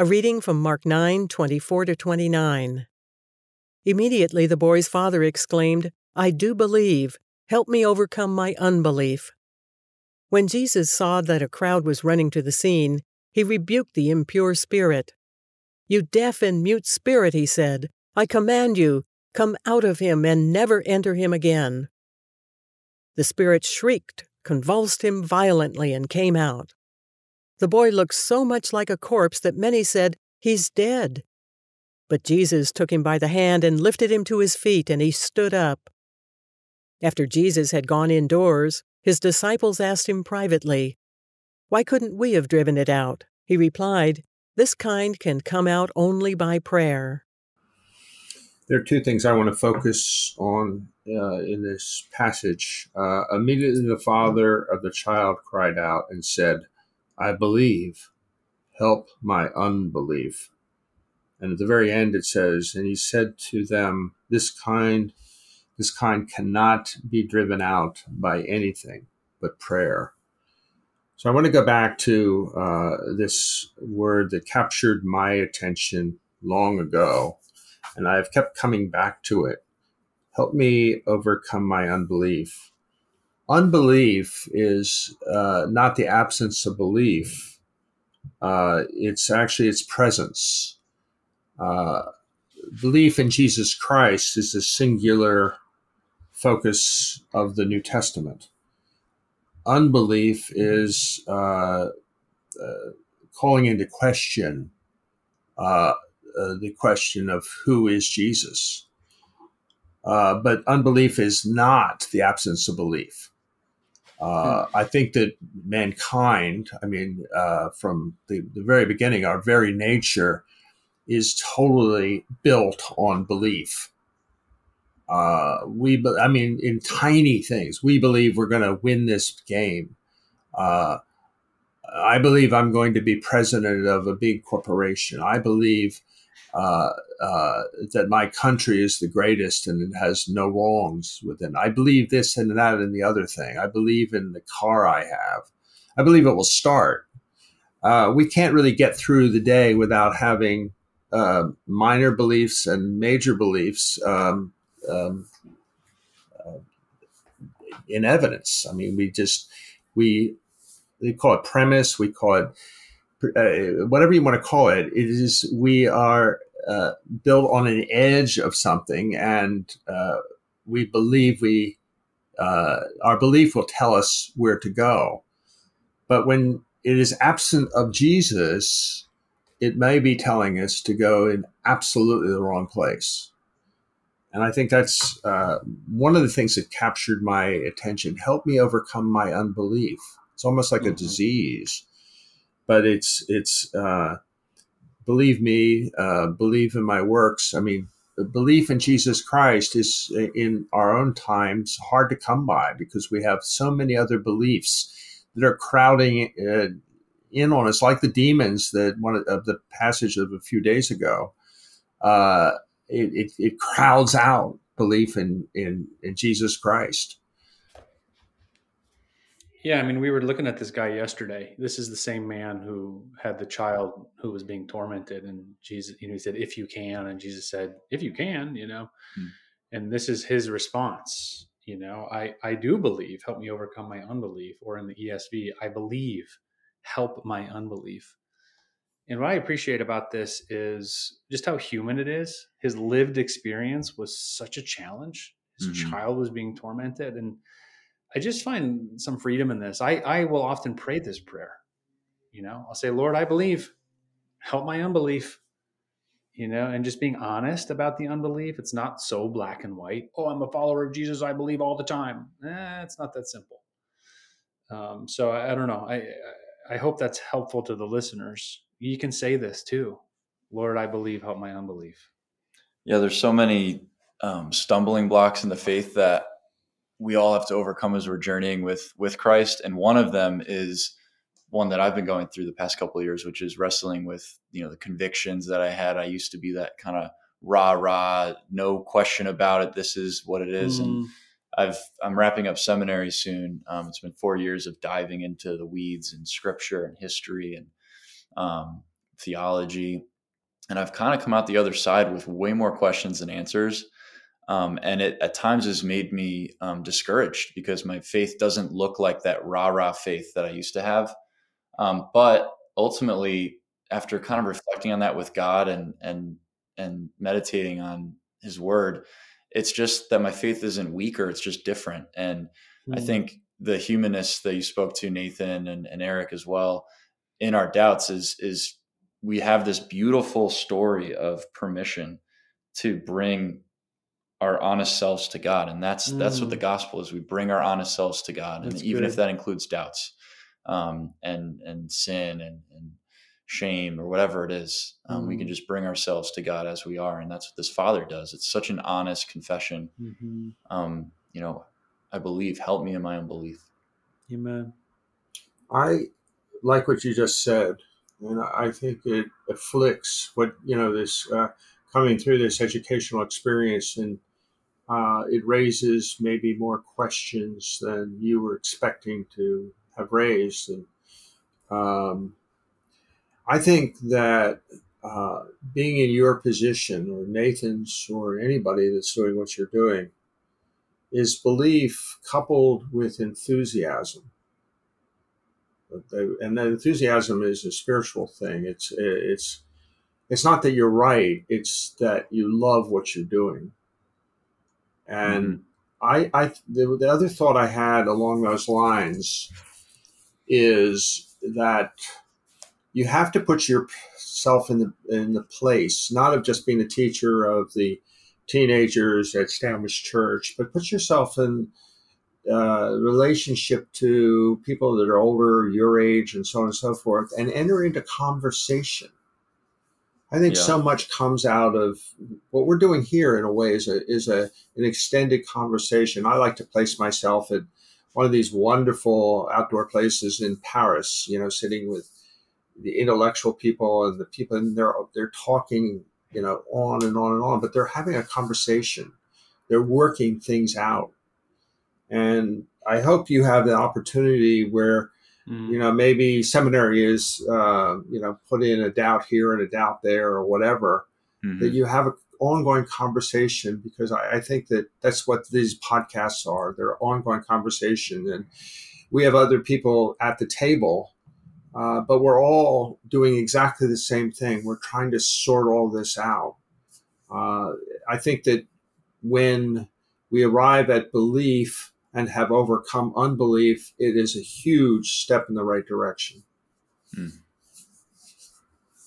A reading from Mark 9 24 to 29. Immediately the boy's father exclaimed, I do believe. Help me overcome my unbelief. When Jesus saw that a crowd was running to the scene, he rebuked the impure spirit. You deaf and mute spirit, he said, I command you, come out of him and never enter him again. The spirit shrieked, convulsed him violently, and came out. The boy looked so much like a corpse that many said, He's dead. But Jesus took him by the hand and lifted him to his feet, and he stood up. After Jesus had gone indoors, his disciples asked him privately, Why couldn't we have driven it out? He replied, This kind can come out only by prayer. There are two things I want to focus on uh, in this passage. Uh, immediately, the father of the child cried out and said, I believe, help my unbelief. And at the very end it says, and he said to them, this kind, this kind cannot be driven out by anything but prayer. So I want to go back to uh, this word that captured my attention long ago, and I've kept coming back to it. Help me overcome my unbelief unbelief is uh, not the absence of belief. Uh, it's actually its presence. Uh, belief in jesus christ is the singular focus of the new testament. Unbelief is uh, uh, calling into question uh, the question of who is jesus. But unbelief is not the absence of belief uh, I think that mankind, I mean, uh, from the, the, very beginning, our very nature is totally built on belief. Uh, we, I mean, in tiny things, we believe we're going to win this game. Uh, I believe I'm going to be president of a big corporation. I believe uh, uh, that my country is the greatest and it has no wrongs within. I believe this and that and the other thing. I believe in the car I have. I believe it will start. Uh, we can't really get through the day without having uh, minor beliefs and major beliefs um, um, uh, in evidence. I mean, we just we we call it premise. We call it uh, whatever you want to call it, it is we are uh, built on an edge of something, and uh, we believe we uh, our belief will tell us where to go. But when it is absent of Jesus, it may be telling us to go in absolutely the wrong place. And I think that's uh, one of the things that captured my attention. Help me overcome my unbelief. It's almost like mm-hmm. a disease but it's it's uh, believe me, uh, believe in my works. I mean, belief in Jesus Christ is in our own times hard to come by because we have so many other beliefs that are crowding uh, in on us, like the demons that one of the passage of a few days ago. Uh, it, it, it crowds out belief in, in, in Jesus Christ. Yeah, I mean, we were looking at this guy yesterday. This is the same man who had the child who was being tormented, and Jesus, you know, he said, "If you can," and Jesus said, "If you can," you know, hmm. and this is his response. You know, I I do believe. Help me overcome my unbelief. Or in the ESV, I believe. Help my unbelief. And what I appreciate about this is just how human it is. His lived experience was such a challenge. His mm-hmm. child was being tormented, and I just find some freedom in this. I, I will often pray this prayer. You know, I'll say, Lord, I believe, help my unbelief. You know, and just being honest about the unbelief. It's not so black and white. Oh, I'm a follower of Jesus. I believe all the time. Eh, it's not that simple. Um, so I, I don't know. I I hope that's helpful to the listeners. You can say this too, Lord, I believe. Help my unbelief. Yeah, there's so many um, stumbling blocks in the faith that we all have to overcome as we're journeying with with Christ. And one of them is one that I've been going through the past couple of years, which is wrestling with you know the convictions that I had. I used to be that kind of rah rah, no question about it. This is what it is, mm. and I've I'm wrapping up seminary soon. Um, it's been four years of diving into the weeds and scripture and history and um, theology, and I've kind of come out the other side with way more questions than answers. Um, and it at times has made me um, discouraged because my faith doesn't look like that rah rah faith that I used to have. Um, but ultimately, after kind of reflecting on that with God and and and meditating on His Word, it's just that my faith isn't weaker; it's just different. And mm-hmm. I hmm. think the humanness that you spoke to, Nathan and, and Eric as well, in our doubts is is we have this beautiful story of permission to bring our honest selves to God, and that's mm. that's what the mm. gospel is. We bring our honest selves to God, that's and even good. if that includes doubts, um, and and sin and, and shame or whatever it is, um, mm. we can mm. just bring ourselves to God as we are, and that's what this Father does. It's such an honest confession. Mm-hmm. Um, you know, I believe. Help me in my unbelief. Amen. I like what you just said, and I think it afflicts what you know this uh, coming through this educational experience and uh, it raises maybe more questions than you were expecting to have raised. And um, I think that uh, being in your position, or Nathan's, or anybody that's doing what you're doing, is belief coupled with enthusiasm. And that enthusiasm is a spiritual thing. It's it's it's not that you're right; it's that you love what you're doing and mm-hmm. I, I the, the other thought I had along those lines is that you have to put yourself in the in the place not of just being a teacher of the teenagers at Stanwich Church, but put yourself in uh, relationship to people that are older, your age, and so on and so forth, and enter into conversation I think yeah. so much comes out of what we're doing here in a way is a is a an extended conversation. I like to place myself at one of these wonderful outdoor places in Paris, you know, sitting with the intellectual people and the people and they're they're talking, you know, on and on and on, but they're having a conversation. They're working things out. And I hope you have the opportunity where Mm. You know, maybe seminary is, uh, you know, put in a doubt here and a doubt there or whatever. Mm-hmm. That you have an ongoing conversation because I, I, think that that's what these podcasts are. They're ongoing conversation, and we have other people at the table, uh, but we're all doing exactly the same thing. We're trying to sort all this out. Uh, I think that when we arrive at belief and have overcome unbelief, it is a huge step in the right direction. Mm.